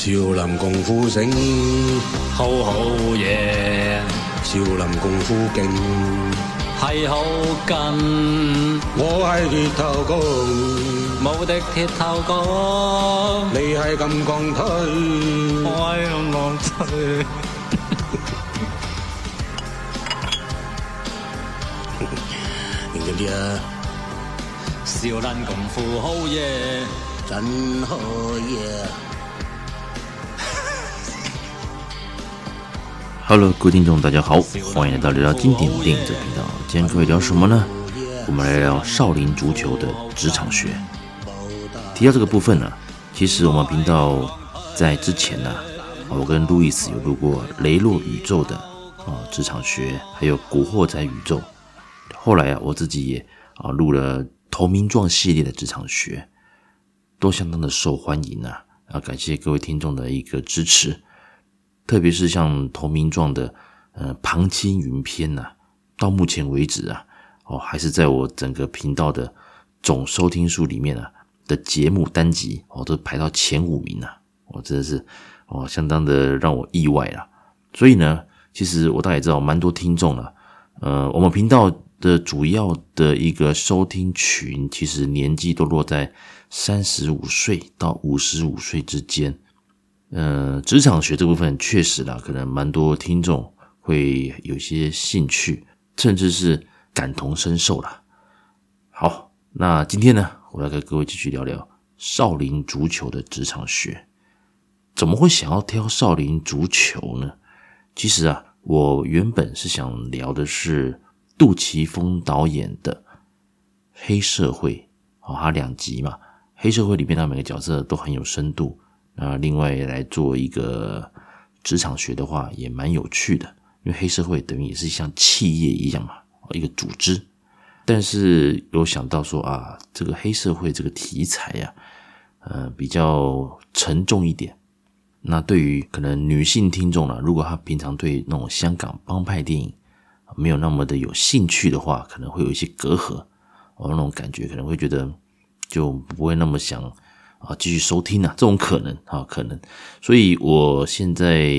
少林功夫醒，好好嘢，少林功夫劲，系好劲。我系铁头功，无敌铁头功，你系金刚腿，我系金刚腿。认真啲啊！少林功夫好嘢，真好嘢。Hello，各位听众，大家好，欢迎来到聊聊经典电影这频道。今天可以聊什么呢？我们来聊少林足球的职场学。提到这个部分呢、其实我们频道在之前呢、我跟路易斯有录过雷洛宇宙的啊职场学，还有古惑仔宇宙。后来啊，我自己也啊录了投名状系列的职场学，都相当的受欢迎啊！啊，感谢各位听众的一个支持。特别是像投名状的，呃，庞青云篇呐，到目前为止啊，哦，还是在我整个频道的总收听数里面啊的节目单集，哦，都排到前五名啊，我真的是哦，相当的让我意外啦。所以呢，其实我大概知道蛮多听众了，呃，我们频道的主要的一个收听群，其实年纪都落在三十五岁到五十五岁之间。呃，职场学这部分确实啦，可能蛮多听众会有些兴趣，甚至是感同身受啦。好，那今天呢，我要跟各位继续聊聊少林足球的职场学。怎么会想要挑少林足球呢？其实啊，我原本是想聊的是杜琪峰导演的《黑社会》，哦，他两集嘛，《黑社会》里面他每个角色都很有深度。啊，另外来做一个职场学的话，也蛮有趣的，因为黑社会等于也是像企业一样嘛，一个组织。但是有想到说啊，这个黑社会这个题材呀，呃，比较沉重一点。那对于可能女性听众呢，如果她平常对那种香港帮派电影没有那么的有兴趣的话，可能会有一些隔阂，哦，那种感觉可能会觉得就不会那么想。啊，继续收听啊，这种可能啊，可能，所以我现在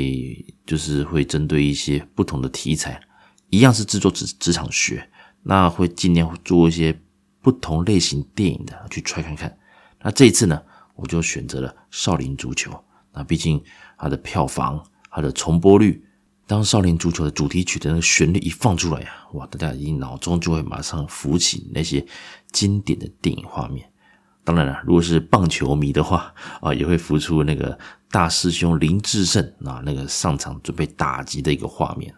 就是会针对一些不同的题材，一样是制作职职场学，那会尽量做一些不同类型电影的去 try 看看。那这一次呢，我就选择了少林足球。那毕竟它的票房、它的重播率，当少林足球的主题曲的那个旋律一放出来呀，哇，大家一脑中就会马上浮起那些经典的电影画面。当然了，如果是棒球迷的话啊，也会浮出那个大师兄林志胜啊，那个上场准备打击的一个画面。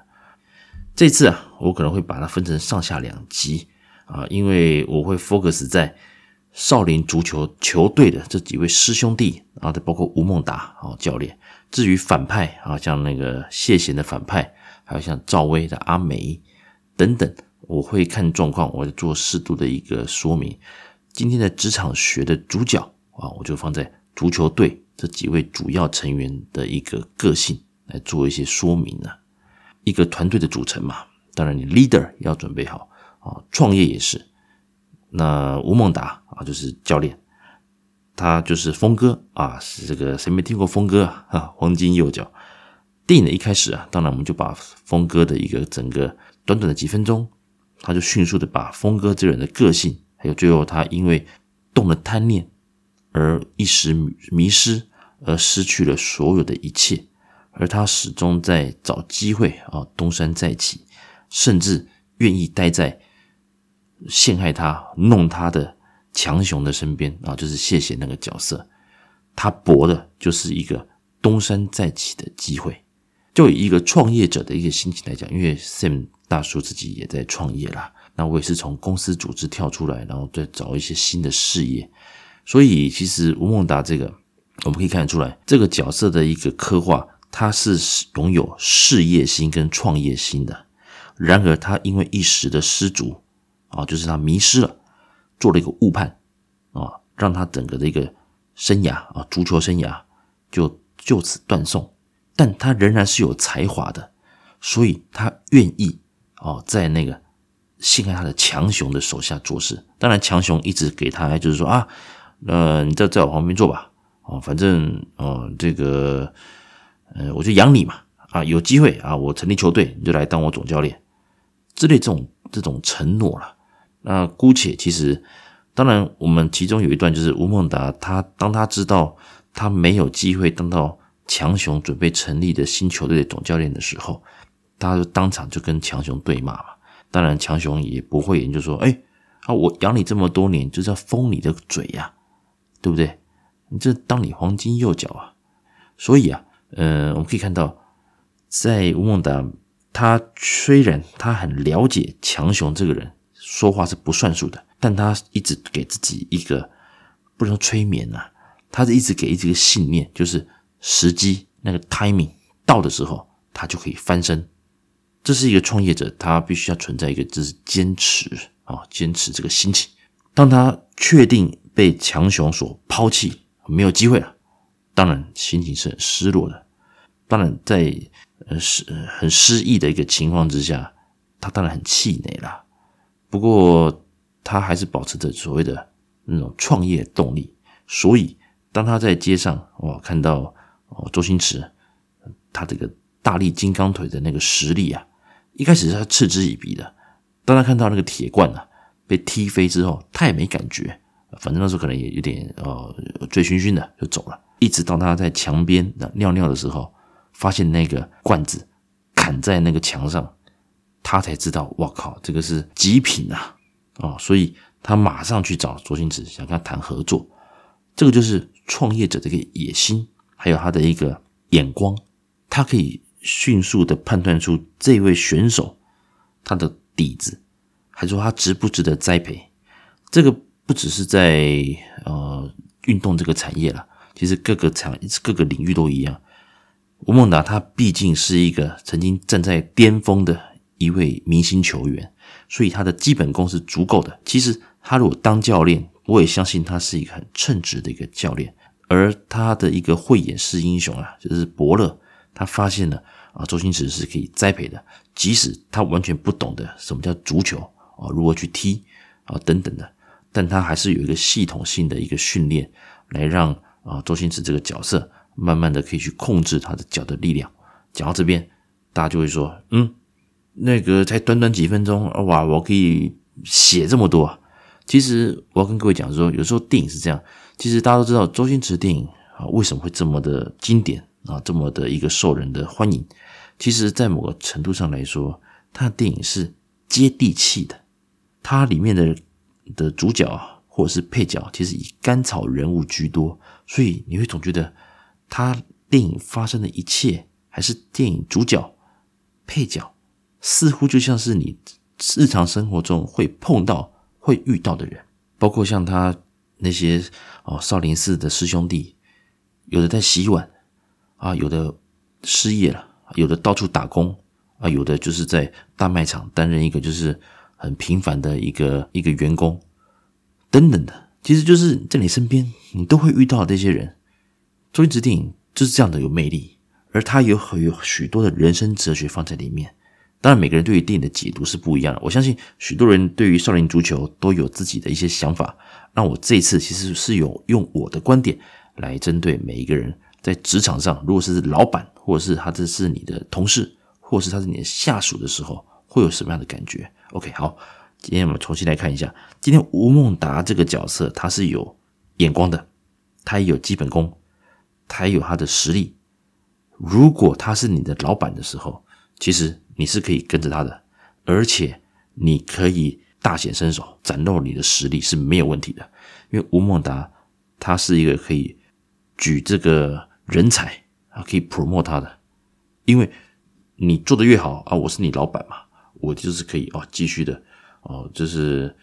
这次啊，我可能会把它分成上下两集啊，因为我会 focus 在少林足球球队的这几位师兄弟啊，包括吴孟达啊教练。至于反派啊，像那个谢贤的反派，还有像赵薇的阿梅等等，我会看状况，我会做适度的一个说明。今天的职场学的主角啊，我就放在足球队这几位主要成员的一个个性来做一些说明呢。一个团队的组成嘛，当然你 leader 要准备好啊，创业也是。那吴孟达啊，就是教练，他就是峰哥啊，是这个谁没听过峰哥啊？黄金右脚。电影的一开始啊，当然我们就把峰哥的一个整个短短的几分钟，他就迅速的把峰哥这人的个性。还有最后，他因为动了贪念而一时迷失，而失去了所有的一切，而他始终在找机会啊，东山再起，甚至愿意待在陷害他、弄他的强雄的身边啊，就是谢贤那个角色，他搏的就是一个东山再起的机会。就以一个创业者的一个心情来讲，因为 Sam 大叔自己也在创业啦。那我也是从公司组织跳出来，然后再找一些新的事业。所以其实吴孟达这个，我们可以看得出来，这个角色的一个刻画，他是拥有事业心跟创业心的。然而他因为一时的失足啊，就是他迷失了，做了一个误判啊，让他整个的一个生涯啊，足球生涯就就此断送。但他仍然是有才华的，所以他愿意哦，在那个。陷害他的强雄的手下做事，当然强雄一直给他，就是说啊，呃，你在在我旁边坐吧，哦，反正哦，这个呃，我就养你嘛，啊，有机会啊，我成立球队，你就来当我总教练，之类这种这种承诺了。那姑且其实，当然，我们其中有一段就是吴孟达，他当他知道他没有机会当到强雄准备成立的新球队的总教练的时候，他就当场就跟强雄对骂嘛。当然，强雄也不会，就说：“哎，啊，我养你这么多年，就是要封你的嘴呀，对不对？你这当你黄金右脚啊。”所以啊，呃，我们可以看到，在吴孟达，他虽然他很了解强雄这个人。说话是不算数的，但他一直给自己一个不能说催眠呐、啊，他是一直给一个信念，就是时机那个 timing 到的时候，他就可以翻身。这是一个创业者，他必须要存在一个就是坚持啊，坚持这个心情。当他确定被强雄所抛弃，没有机会了，当然心情是很失落的。当然在呃失很失意的一个情况之下，他当然很气馁了。不过，他还是保持着所谓的那种创业动力。所以，当他在街上哦看到哦周星驰，他这个大力金刚腿的那个实力啊，一开始是他嗤之以鼻的。当他看到那个铁罐啊被踢飞之后，他也没感觉，反正那时候可能也有点呃醉醺醺的就走了。一直到他在墙边那尿尿的时候，发现那个罐子砍在那个墙上。他才知道，哇靠，这个是极品啊！哦，所以他马上去找周星驰，想跟他谈合作。这个就是创业者的一个野心，还有他的一个眼光，他可以迅速的判断出这位选手他的底子，还说他值不值得栽培。这个不只是在呃运动这个产业了，其实各个产各个领域都一样。吴孟达他毕竟是一个曾经站在巅峰的。一位明星球员，所以他的基本功是足够的。其实他如果当教练，我也相信他是一个很称职的一个教练。而他的一个慧眼识英雄啊，就是伯乐，他发现了啊，周星驰是可以栽培的，即使他完全不懂得什么叫足球啊，如何去踢啊等等的，但他还是有一个系统性的一个训练，来让啊周星驰这个角色慢慢的可以去控制他的脚的力量。讲到这边，大家就会说，嗯。那个才短短几分钟，哇！我可以写这么多。其实我要跟各位讲说，有时候电影是这样。其实大家都知道，周星驰电影啊为什么会这么的经典啊，这么的一个受人的欢迎。其实，在某个程度上来说，他的电影是接地气的。它里面的的主角或者是配角，其实以甘草人物居多，所以你会总觉得他电影发生的一切，还是电影主角配角。似乎就像是你日常生活中会碰到、会遇到的人，包括像他那些哦少林寺的师兄弟，有的在洗碗啊，有的失业了，有的到处打工啊，有的就是在大卖场担任一个就是很平凡的一个一个员工等等的，其实就是在你身边，你都会遇到这些人。周星驰电影就是这样的有魅力，而他有很有许多的人生哲学放在里面。当然，每个人对于电影的解读是不一样的。我相信许多人对于少林足球都有自己的一些想法。那我这一次其实是有用我的观点来针对每一个人在职场上，如果是老板，或者是他这是你的同事，或者是他是你的下属的时候，会有什么样的感觉？OK，好，今天我们重新来看一下，今天吴孟达这个角色他是有眼光的，他也有基本功，他也有他的实力。如果他是你的老板的时候，其实。你是可以跟着他的，而且你可以大显身手，展露你的实力是没有问题的。因为吴孟达他是一个可以举这个人才啊，可以 promote 他的。因为你做的越好啊，我是你老板嘛，我就是可以哦，继续的哦，就是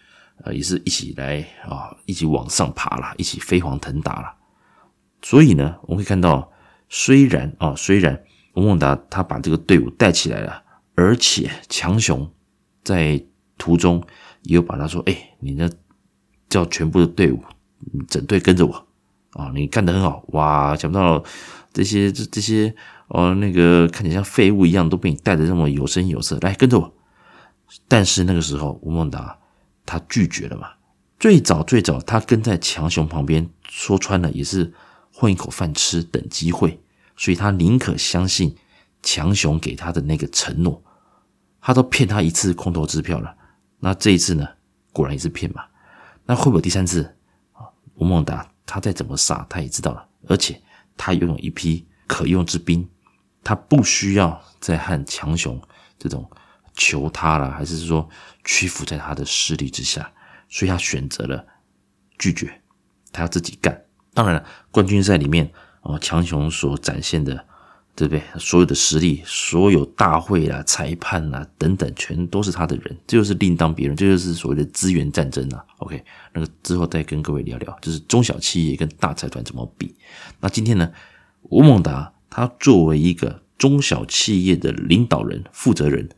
呃，也是一起来啊，一起往上爬了，一起飞黄腾达了。所以呢，我们会看到，虽然啊，虽然吴孟达他把这个队伍带起来了。而且强雄在途中也有把他说：“哎，你呢，叫全部的队伍整队跟着我啊！你干得很好哇！想不到这些这这些哦，那个看起来像废物一样，都被你带得这么有声有色，来跟着我。”但是那个时候，吴孟达他拒绝了嘛。最早最早，他跟在强雄旁边，说穿了也是混一口饭吃等机会，所以他宁可相信强雄给他的那个承诺，他都骗他一次空头支票了。那这一次呢？果然也是骗嘛。那会不会第三次？啊，吴孟达他再怎么傻，他也知道了，而且他拥有一批可用之兵，他不需要再和强雄这种求他了，还是说屈服在他的势力之下，所以他选择了拒绝，他要自己干。当然了，冠军赛里面哦，强雄所展现的。对不对？所有的实力，所有大会啊、裁判啊等等，全都是他的人，这就是另当别论，这就是所谓的资源战争啊。OK，那个之后再跟各位聊聊，就是中小企业跟大财团怎么比。那今天呢，吴孟达他作为一个中小企业的领导人、负责人，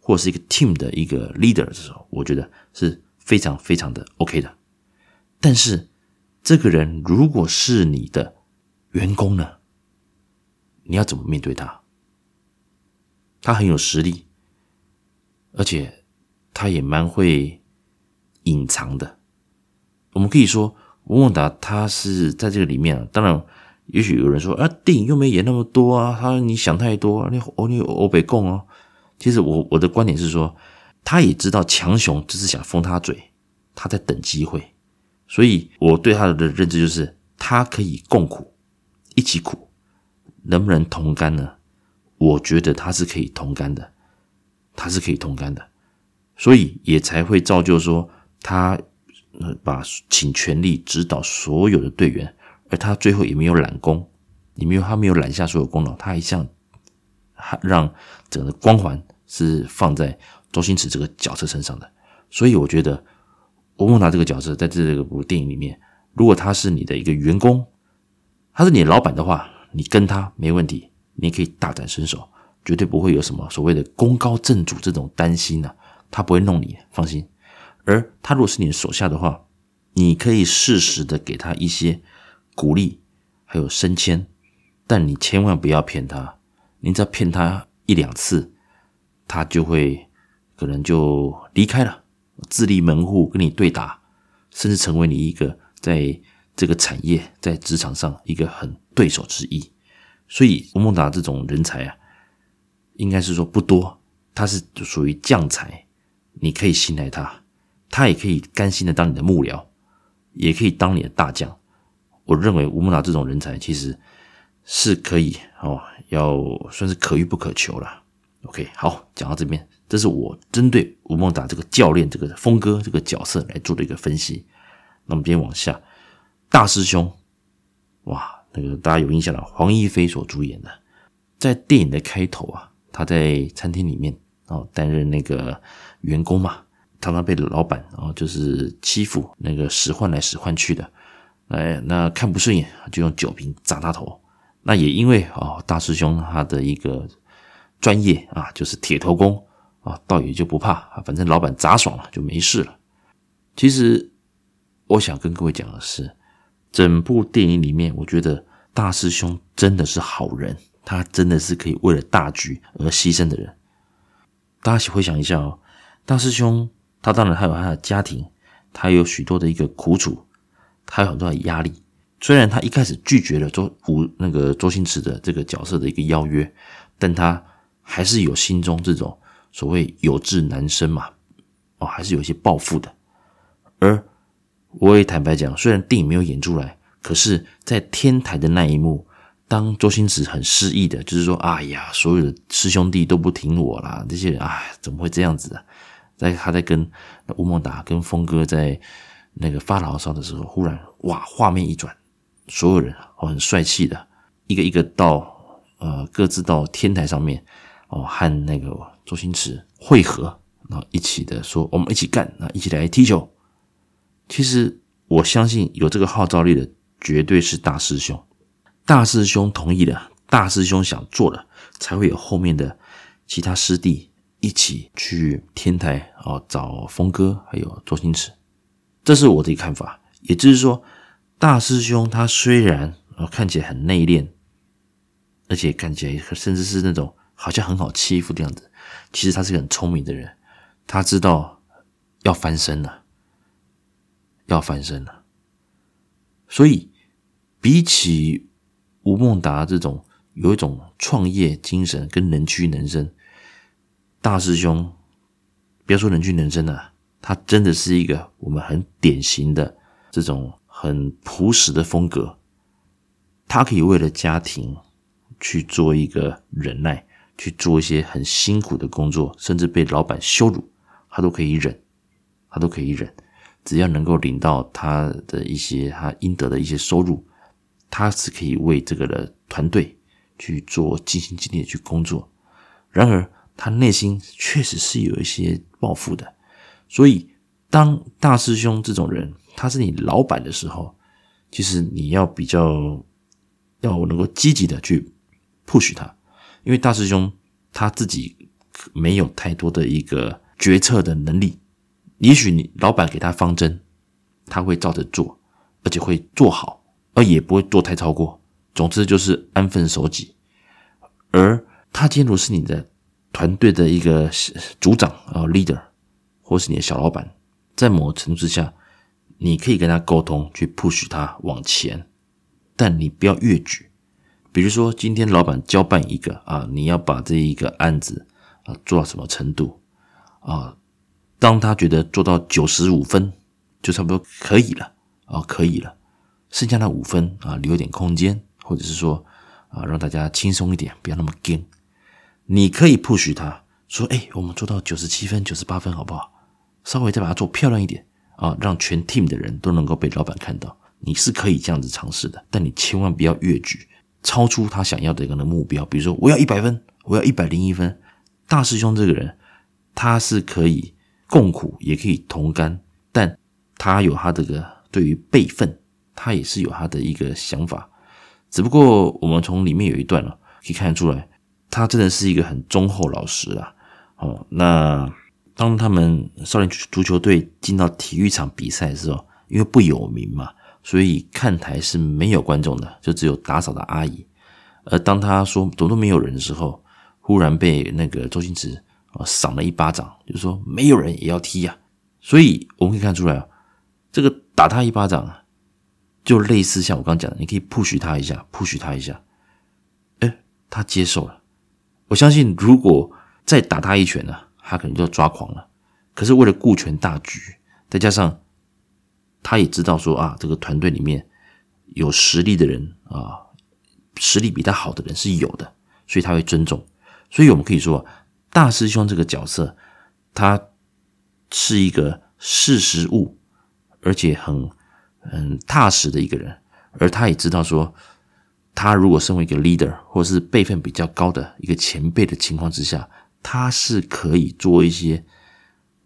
或是一个 team 的一个 leader 的时候，我觉得是非常非常的 OK 的。但是，这个人如果是你的员工呢？你要怎么面对他？他很有实力，而且他也蛮会隐藏的。我们可以说，吴孟达他是在这个里面啊。当然，也许有人说啊，电影又没演那么多啊，他你想太多啊，你哦你欧北共哦。其实我我的观点是说，他也知道强雄只是想封他嘴，他在等机会。所以我对他的认知就是，他可以共苦，一起苦。能不能同甘呢？我觉得他是可以同甘的，他是可以同甘的，所以也才会造就说他把请全力指导所有的队员，而他最后也没有揽功，也没有他没有揽下所有功劳，他还像让整个光环是放在周星驰这个角色身上的，所以我觉得吴孟达这个角色在这个部电影里面，如果他是你的一个员工，他是你的老板的话。你跟他没问题，你可以大展身手，绝对不会有什么所谓的功高震主这种担心呢、他不会弄你，放心。而他如果是你的手下的话，你可以适时的给他一些鼓励，还有升迁，但你千万不要骗他，你只要骗他一两次，他就会可能就离开了，自立门户跟你对打，甚至成为你一个在。这个产业在职场上一个很对手之一，所以吴孟达这种人才啊，应该是说不多，他是属于将才，你可以信赖他，他也可以甘心的当你的幕僚，也可以当你的大将。我认为吴孟达这种人才其实是可以哦，要算是可遇不可求了。OK，好，讲到这边，这是我针对吴孟达这个教练、这个峰哥这个角色来做的一个分析。那么今天往下。大师兄，哇，那个大家有印象了，黄一飞所主演的，在电影的开头啊，他在餐厅里面哦担任那个员工嘛，常常被老板哦就是欺负，那个使唤来使唤去的，哎，那看不顺眼就用酒瓶砸他头。那也因为哦大师兄他的一个专业啊，就是铁头功啊，倒也就不怕啊，反正老板砸爽了就没事了。其实我想跟各位讲的是。整部电影里面，我觉得大师兄真的是好人，他真的是可以为了大局而牺牲的人。大家回想一下哦，大师兄他当然还有他的家庭，他有许多的一个苦楚，他有很多的压力。虽然他一开始拒绝了周吴那个周星驰的这个角色的一个邀约，但他还是有心中这种所谓有志难伸嘛，哦，还是有一些抱负的，而。我也坦白讲，虽然电影没有演出来，可是，在天台的那一幕，当周星驰很失意的，就是说：“哎呀，所有的师兄弟都不挺我啦，这些人，哎，怎么会这样子啊？” 在他在跟吴孟达、跟峰哥在那个发牢骚的时候，忽然哇，画面一转，所有人哦很帅气的，一个一个到呃各自到天台上面哦和那个周星驰会合，然后一起的说：“我们一起干啊，一起来踢球。”其实我相信有这个号召力的绝对是大师兄，大师兄同意了，大师兄想做了，才会有后面的其他师弟一起去天台哦找峰哥还有周星驰，这是我的看法。也就是说，大师兄他虽然看起来很内敛，而且看起来甚至是那种好像很好欺负的样子，其实他是个很聪明的人，他知道要翻身了。要翻身了，所以比起吴孟达这种有一种创业精神跟能屈能伸，大师兄，不要说能屈能伸了，他真的是一个我们很典型的这种很朴实的风格。他可以为了家庭去做一个忍耐，去做一些很辛苦的工作，甚至被老板羞辱，他都可以忍，他都可以忍。只要能够领到他的一些他应得的一些收入，他是可以为这个的团队去做尽心尽力的去工作。然而，他内心确实是有一些抱负的。所以，当大师兄这种人他是你老板的时候，其实你要比较要能够积极的去 push 他，因为大师兄他自己没有太多的一个决策的能力。也许你老板给他方针，他会照着做，而且会做好，而也不会做太超过。总之就是安分守己。而他今天如果是你的团队的一个组长啊，leader，或是你的小老板，在某程度之下，你可以跟他沟通，去 push 他往前，但你不要越矩。比如说，今天老板交办一个啊，你要把这一个案子啊做到什么程度啊？当他觉得做到九十五分，就差不多可以了啊，可以了。剩下的五分啊，留点空间，或者是说啊，让大家轻松一点，不要那么紧。你可以 push 他说：“哎，我们做到九十七分、九十八分，好不好？稍微再把它做漂亮一点啊，让全 team 的人都能够被老板看到。你是可以这样子尝试的，但你千万不要越矩，超出他想要的一个的目标。比如说，我要一百分，我要一百零一分。大师兄这个人，他是可以。”共苦也可以同甘，但他有他这个对于辈分，他也是有他的一个想法。只不过我们从里面有一段了，可以看得出来，他真的是一个很忠厚老实啊。哦，那当他们少林足球队进到体育场比赛的时候，因为不有名嘛，所以看台是没有观众的，就只有打扫的阿姨。而当他说怎么都没有人的时候，忽然被那个周星驰。啊，赏了一巴掌，就是说没有人也要踢呀，所以我们可以看出来啊，这个打他一巴掌啊，就类似像我刚刚讲的，你可以 push 他一下，push 他一下，哎，他接受了。我相信，如果再打他一拳呢，他可能就要抓狂了。可是为了顾全大局，再加上他也知道说啊，这个团队里面有实力的人啊，实力比他好的人是有的，所以他会尊重。所以我们可以说。大师兄这个角色，他是一个识时务，而且很很踏实的一个人。而他也知道说，他如果身为一个 leader 或是辈分比较高的一个前辈的情况之下，他是可以做一些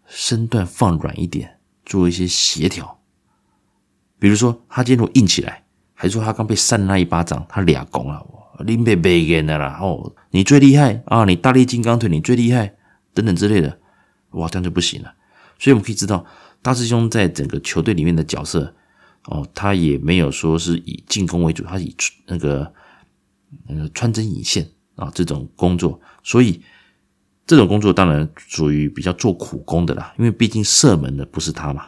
身段放软一点，做一些协调。比如说，他今天如果硬起来，还说他刚被扇那一巴掌，他俩拱了我。林北北演的啦，哦，你最厉害啊！你大力金刚腿，你最厉害，等等之类的，哇，这样就不行了。所以我们可以知道，大师兄在整个球队里面的角色，哦，他也没有说是以进攻为主，他以那个那个穿针引线啊这种工作，所以这种工作当然属于比较做苦工的啦，因为毕竟射门的不是他嘛。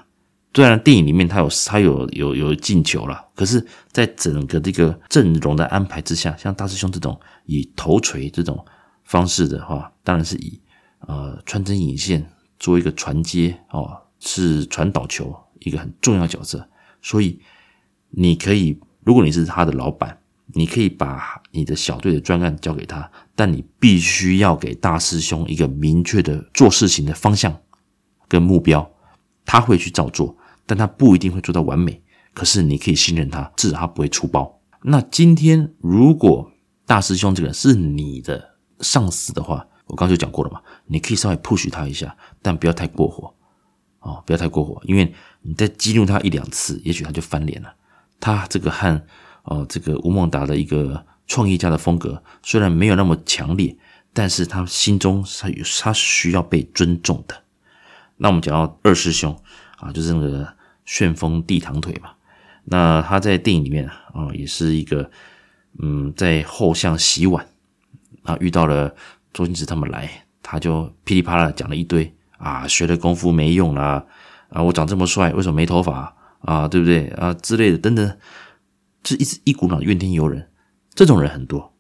虽然电影里面他有他有有有进球了，可是，在整个这个阵容的安排之下，像大师兄这种以头锤这种方式的话，当然是以呃穿针引线做一个传接哦，是传导球一个很重要角色。所以你可以，如果你是他的老板，你可以把你的小队的专案交给他，但你必须要给大师兄一个明确的做事情的方向跟目标，他会去照做。但他不一定会做到完美，可是你可以信任他，至少他不会出包。那今天如果大师兄这个人是你的上司的话，我刚才就讲过了嘛，你可以稍微 push 他一下，但不要太过火哦，不要太过火，因为你再激怒他一两次，也许他就翻脸了。他这个和哦这个吴孟达的一个创业家的风格虽然没有那么强烈，但是他心中他有他需要被尊重的。那我们讲到二师兄啊，就是那个。旋风地堂腿嘛，那他在电影里面啊，也是一个嗯，在后巷洗碗啊，遇到了周星驰他们来，他就噼里啪啦讲了一堆啊，学的功夫没用啦，啊，我长这么帅，为什么没头发啊？对不对啊？之类的等等，就一直一股脑怨天尤人。这种人很多，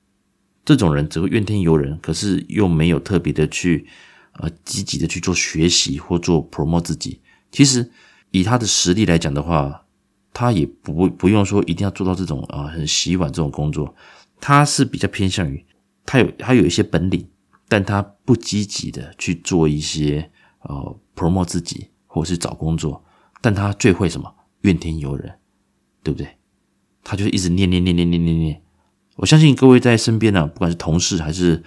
这种人只会怨天尤人，可是又没有特别的去呃积极的去做学习或做 promote 自己。其实以他的实力来讲的话，他也不不用说一定要做到这种啊、很洗碗这种工作，他是比较偏向于他有他有一些本领，但他不积极的去做一些呃 promote 自己或者是找工作，但他最会什么怨天尤人，对不对？他就一直念念念念念念念。我相信各位在身边呢、啊，不管是同事还是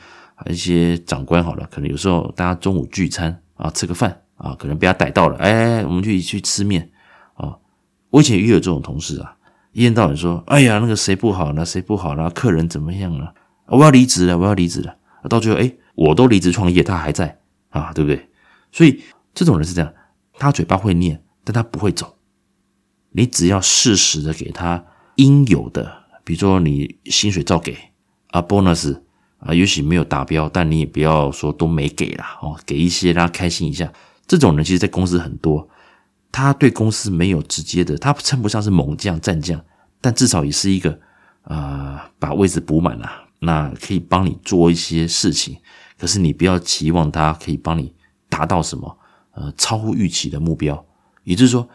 一些长官，好了，可能有时候大家中午聚餐啊，吃个饭啊，可能被他逮到了，哎，我们去去吃面啊。我以前也有这种同事啊，一天到晚说，哎呀，那个谁不好了，谁不好了，客人怎么样了，我要离职了，我要离职了。到最后，哎，我都离职创业，他还在啊，对不对？所以这种人是这样，他嘴巴会念，但他不会走。你只要适时的给他应有的。比如说你薪水照给啊，bonus 啊，也许没有达标，但你也不要说都没给啦哦，给一些让他开心一下。这种人其实，在公司很多，他对公司没有直接的，他称不上是猛将战将，但至少也是一个、呃，把位置补满了，那可以帮你做一些事情。可是你不要期望他可以帮你达到什么呃超乎预期的目标，也就是说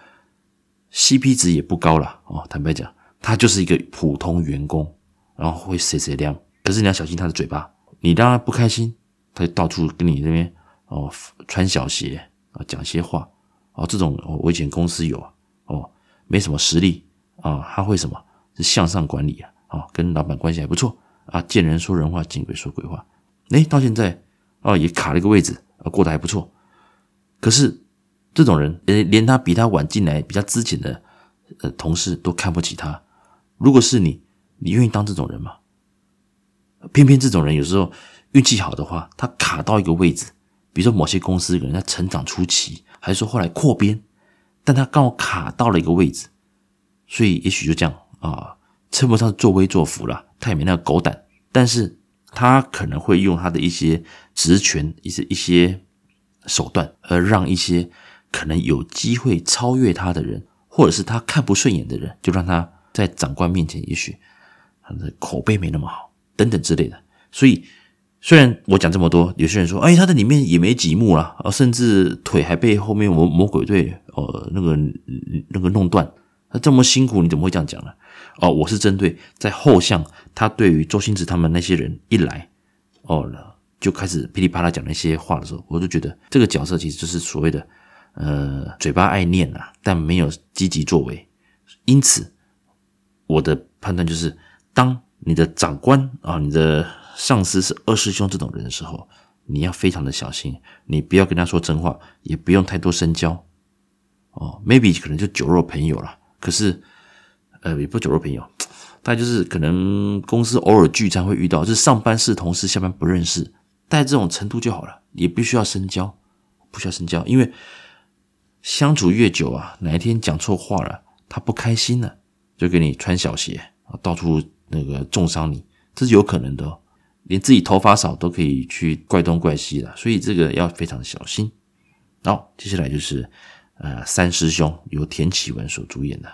，CP 值也不高了哦，坦白讲。他就是一个普通员工，然后会碎碎念，可是你要小心他的嘴巴，你让他不开心，他就到处跟你这边哦穿小鞋啊，讲些话哦，这种危险公司有啊哦，没什么实力啊，他会什么是向上管理啊，啊，跟老板关系还不错啊，见人说人话，见鬼说鬼话，诶，到现在哦也卡了一个位置啊，过得还不错，可是这种人连，连他比他晚进来比较资浅的呃同事都看不起他。如果是你，你愿意当这种人吗？偏偏这种人有时候运气好的话，他卡到一个位置，比如说某些公司可能在成长初期，还是说后来扩编，但他刚好卡到了一个位置，所以也许就这样啊，称不上作威作福了，他也没那个狗胆，但是他可能会用他的一些职权、一些一些手段，而让一些可能有机会超越他的人，或者是他看不顺眼的人，就让他。在长官面前，也许他的口碑没那么好，等等之类的。所以，虽然我讲这么多，有些人说：“哎，他在里面也没几幕了，甚至腿还被后面魔魔鬼队哦那个那个弄断。他这么辛苦，你怎么会这样讲呢？”哦，我是针对在后巷，他对于周星驰他们那些人一来，哦，就开始噼里啪啦讲那些话的时候，我就觉得这个角色其实就是所谓的呃嘴巴爱念啊，但没有积极作为，因此。我的判断就是，当你的长官啊，你的上司是二师兄这种人的时候，你要非常的小心，你不要跟他说真话，也不用太多深交哦。Maybe 可能就酒肉朋友了，可是呃，也不酒肉朋友，大概就是可能公司偶尔聚餐会遇到，就是上班是同事，下班不认识，大概这种程度就好了，也不需要深交，不需要深交，因为相处越久啊，哪一天讲错话了，他不开心了。就给你穿小鞋啊，到处那个重伤你，这是有可能的哦。连自己头发少都可以去怪东怪西的，所以这个要非常小心。好，接下来就是呃三师兄由田启文所主演的，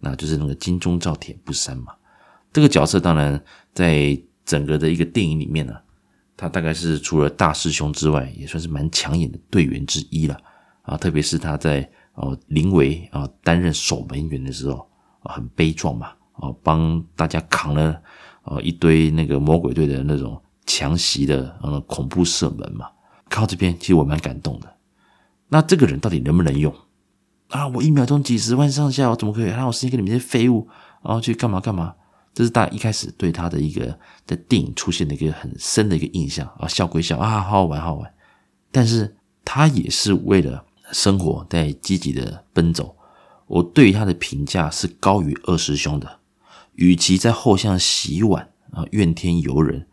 那就是那个金钟罩铁布衫嘛。这个角色当然在整个的一个电影里面呢，他大概是除了大师兄之外，也算是蛮抢眼的队员之一了啊。特别是他在哦临危啊担任守门员的时候。很悲壮嘛，啊，帮大家扛了呃一堆那个魔鬼队的那种强袭的呃恐怖射门嘛，看到这边其实我蛮感动的。那这个人到底能不能用啊？我一秒钟几十万上下，我怎么可以让我时间跟你们这些废物然后去干嘛干嘛？这是大家一开始对他的一个在电影出现的一个很深的一个印象啊，笑归笑啊，好好玩好好玩，但是他也是为了生活在积极的奔走。我对于他的评价是高于二师兄的，与其在后巷洗碗啊怨天尤人，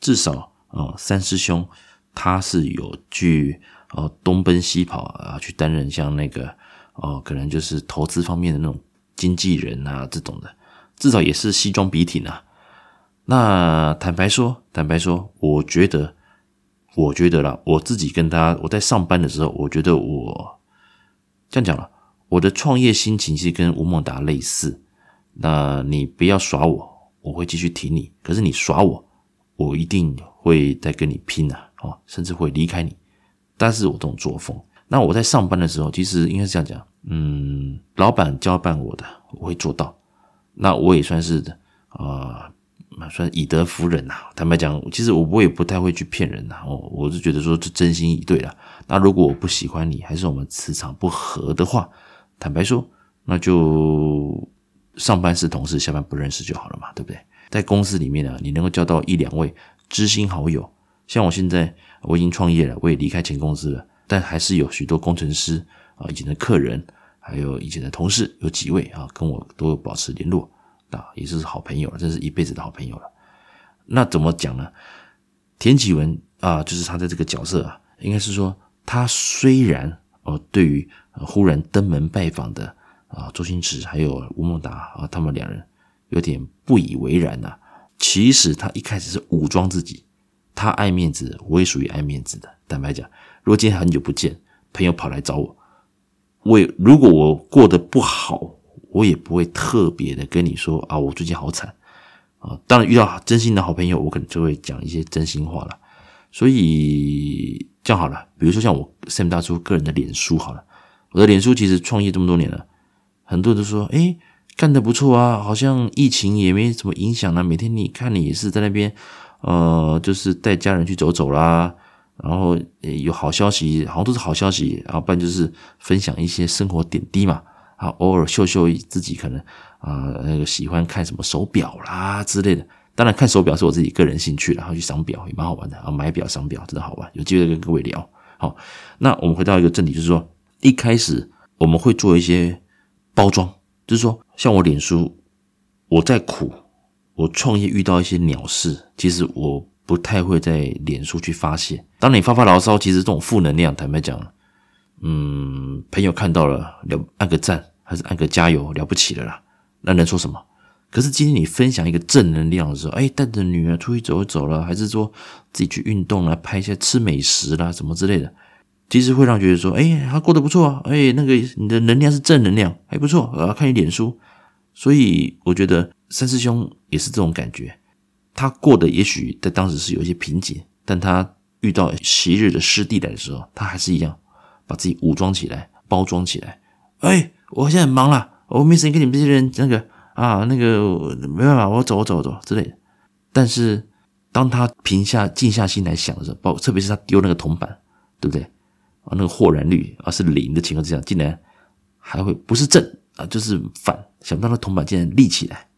至少啊三师兄他是有去呃东奔西跑啊去担任像那个哦可能就是投资方面的那种经纪人啊这种的，至少也是西装笔挺啊。那坦白说，坦白说，我觉得，我觉得啦，我自己跟他我在上班的时候，我觉得我这样讲了。我的创业心情其实跟吴孟达类似，那你不要耍我，我会继续挺你。可是你耍我，我一定会再跟你拼啊，哦，甚至会离开你。但是我这种作风，那我在上班的时候，其实应该是这样讲，嗯，老板交办我的，我会做到。那我也算是啊。算以德服人呐。坦白讲，其实我我也不太会去骗人呐。哦，我是觉得说这真心以对了。那如果我不喜欢你，还是我们磁场不合的话，坦白说，那就上班是同事，下班不认识就好了嘛，对不对？在公司里面呢，你能够交到一两位知心好友，像我现在我已经创业了，我也离开前公司了，但还是有许多工程师啊，以前的客人，还有以前的同事，有几位啊，跟我都有保持联络。啊，也是好朋友了，这是一辈子的好朋友了。那怎么讲呢？田启文啊，就是他的这个角色啊，应该是说，他虽然哦，对于忽然登门拜访的啊周星驰还有吴孟达啊，他们两人有点不以为然呐。其实他一开始是武装自己，他爱面子，我也属于爱面子的。坦白讲，如果今天很久不见，朋友跑来找我，我也如果我过得不好。我也不会特别的跟你说啊，我最近好惨啊。当然遇到真心的好朋友，我可能就会讲一些真心话了。所以这样好了，比如说像我 Sam 大叔个人的脸书好了，我的脸书其实创业这么多年了，很多人都说，诶，干得不错啊，好像疫情也没什么影响啊。每天你看你也是在那边，呃，就是带家人去走走啦，然后有好消息，好像都是好消息，然后不然就是分享一些生活点滴嘛。啊，偶尔秀秀自己可能啊、那个喜欢看什么手表啦之类的。当然，看手表是我自己个人兴趣，然后去赏表也蛮好玩的啊，买表赏表真的好玩。有机会跟各位聊。好，那我们回到一个正题，就是说一开始我们会做一些包装，就是说像我脸书，我在苦，我创业遇到一些鸟事，其实我不太会在脸书去发泄。当你发发牢骚，其实这种负能量，坦白讲。嗯，朋友看到了，了按个赞，还是按个加油，了不起了啦。那能说什么？可是今天你分享一个正能量的时候，哎，带着女儿出去走一走了，还是说自己去运动了，拍一下吃美食啦，什么之类的，其实会让觉得说，哎，他过得不错啊，哎，那个你的能量是正能量，还不错啊。看你脸书，所以我觉得三师兄也是这种感觉。他过得也许在当时是有一些瓶颈，但他遇到昔日的师弟来的时候，他还是一样。把自己武装起来，包装起来。哎，我现在很忙了，我没时间跟你们这些人那个啊，那个没办法，我走，我走，我走之类的。但是当他平下、静下心来想的时候，包特别是他丢那个铜板，对不对？啊，那个豁然率啊是零的情况之下，竟然还会不是正啊，就是反。想不到那铜板竟然立起来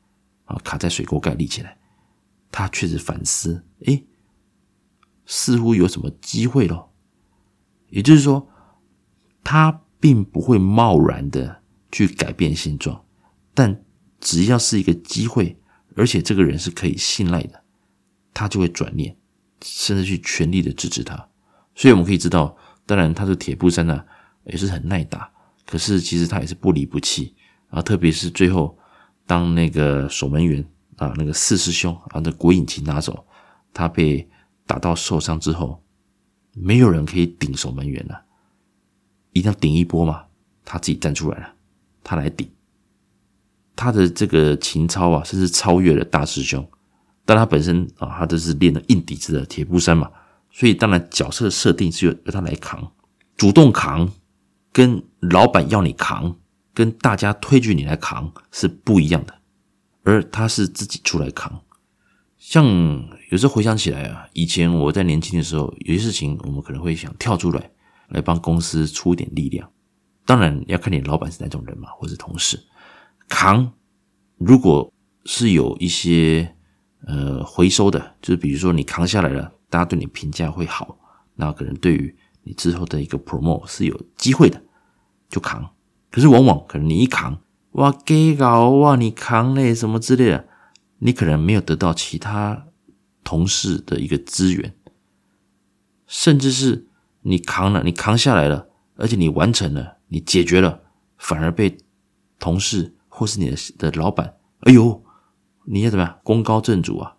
啊，卡在水沟盖立起来。他确实反思，哎，似乎有什么机会咯。也就是说。他并不会贸然的去改变现状，但只要是一个机会，而且这个人是可以信赖的，他就会转念，甚至去全力的支持他。所以我们可以知道，当然他的铁布衫呢也是很耐打，可是其实他也是不离不弃啊。特别是最后，当那个守门员啊，那个四师兄啊那鬼影擒拿走，他被打到受伤之后，没有人可以顶守门员了。一定要顶一波嘛，他自己站出来了，他来顶，他的这个情操啊，甚至超越了大师兄。但他本身啊，他都是练了硬底子的铁布衫嘛，所以当然角色的设定是由他来扛，主动扛，跟老板要你扛，跟大家推举你来扛是不一样的。而他是自己出来扛，像有时候回想起来啊，以前我在年轻的时候，有些事情我们可能会想跳出来。来帮公司出一点力量，当然要看你老板是哪种人嘛，或者同事扛。如果是有一些呃回收的，就是比如说你扛下来了，大家对你评价会好，那可能对于你之后的一个 promote 是有机会的，就扛。可是往往可能你一扛，哇，给搞哇，你扛嘞什么之类的，你可能没有得到其他同事的一个资源，甚至是。你扛了，你扛下来了，而且你完成了，你解决了，反而被同事或是你的的老板，哎呦，你要怎么样？功高震主啊，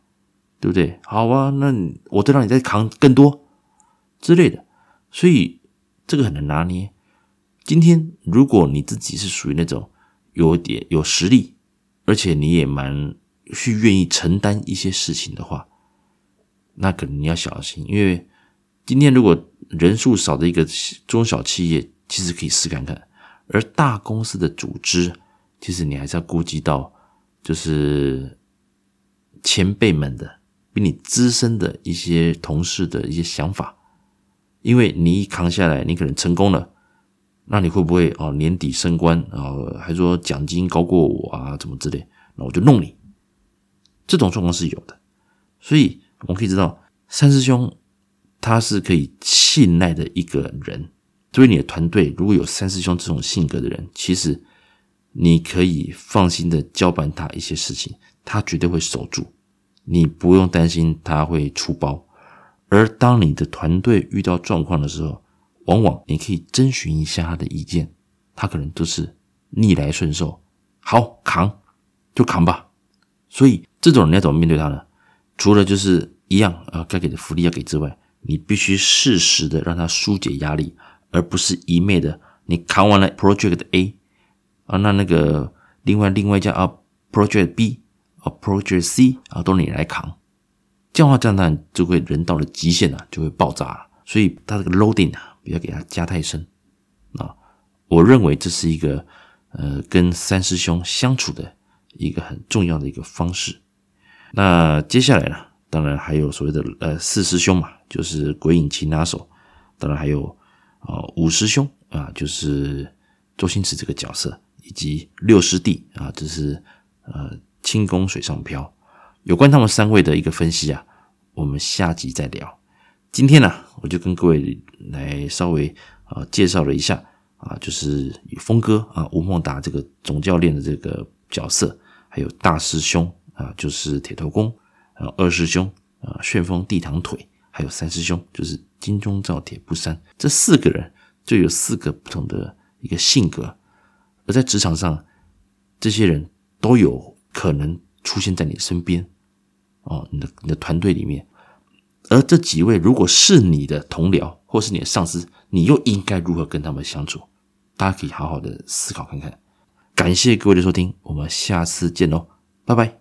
对不对？好啊，那我再让你再扛更多之类的，所以这个很难拿捏。今天如果你自己是属于那种有点有实力，而且你也蛮去愿意承担一些事情的话，那可能你要小心，因为今天如果人数少的一个中小企业，其实可以试看看，而大公司的组织，其实你还是要顾及到，就是前辈们的比你资深的一些同事的一些想法，因为你一扛下来，你可能成功了。那你会不会哦年底升官啊？还说奖金高过我啊？怎么之类？那我就弄你。这种状况是有的，所以我们可以知道，三师兄他是可以信赖的一个人。作为你的团队，如果有三师兄这种性格的人，其实你可以放心的交办他一些事情，他绝对会守住，你不用担心他会出包。而当你的团队遇到状况的时候，往往你可以征询一下他的意见，他可能都是逆来顺受，好扛就扛吧。所以这种人要怎么面对他呢？除了就是一样啊，该给的福利要给之外，你必须适时的让他疏解压力，而不是一昧的你扛完了 Project A 啊，那那个另外另外一家啊 Project B Approach C 啊都你来扛，降化炸弹就会人到了极限啊，就会爆炸了。所以他这个 loading 啊。不要给他加太深啊！我认为这是一个呃，跟三师兄相处的一个很重要的一个方式。那接下来呢，当然还有所谓的呃四师兄嘛，就是鬼影擒拿手，当然还有啊、呃、五师兄啊，就是周星驰这个角色，以及六师弟啊，就是呃轻功水上漂。有关他们三位的一个分析啊，我们下集再聊。今天呢、我就跟各位来稍微啊介绍了一下啊，就是峰哥啊吴孟达这个总教练的这个角色，还有大师兄啊就是铁头功，啊二师兄啊旋风地堂腿，还有三师兄就是金钟罩铁布衫，这四个人就有四个不同的一个性格，而在职场上，这些人都有可能出现在你身边哦，你的你的团队里面。而这几位如果是你的同僚或是你的上司，你又应该如何跟他们相处？大家可以好好的思考看看。感谢各位的收听，我们下次见喽，拜拜。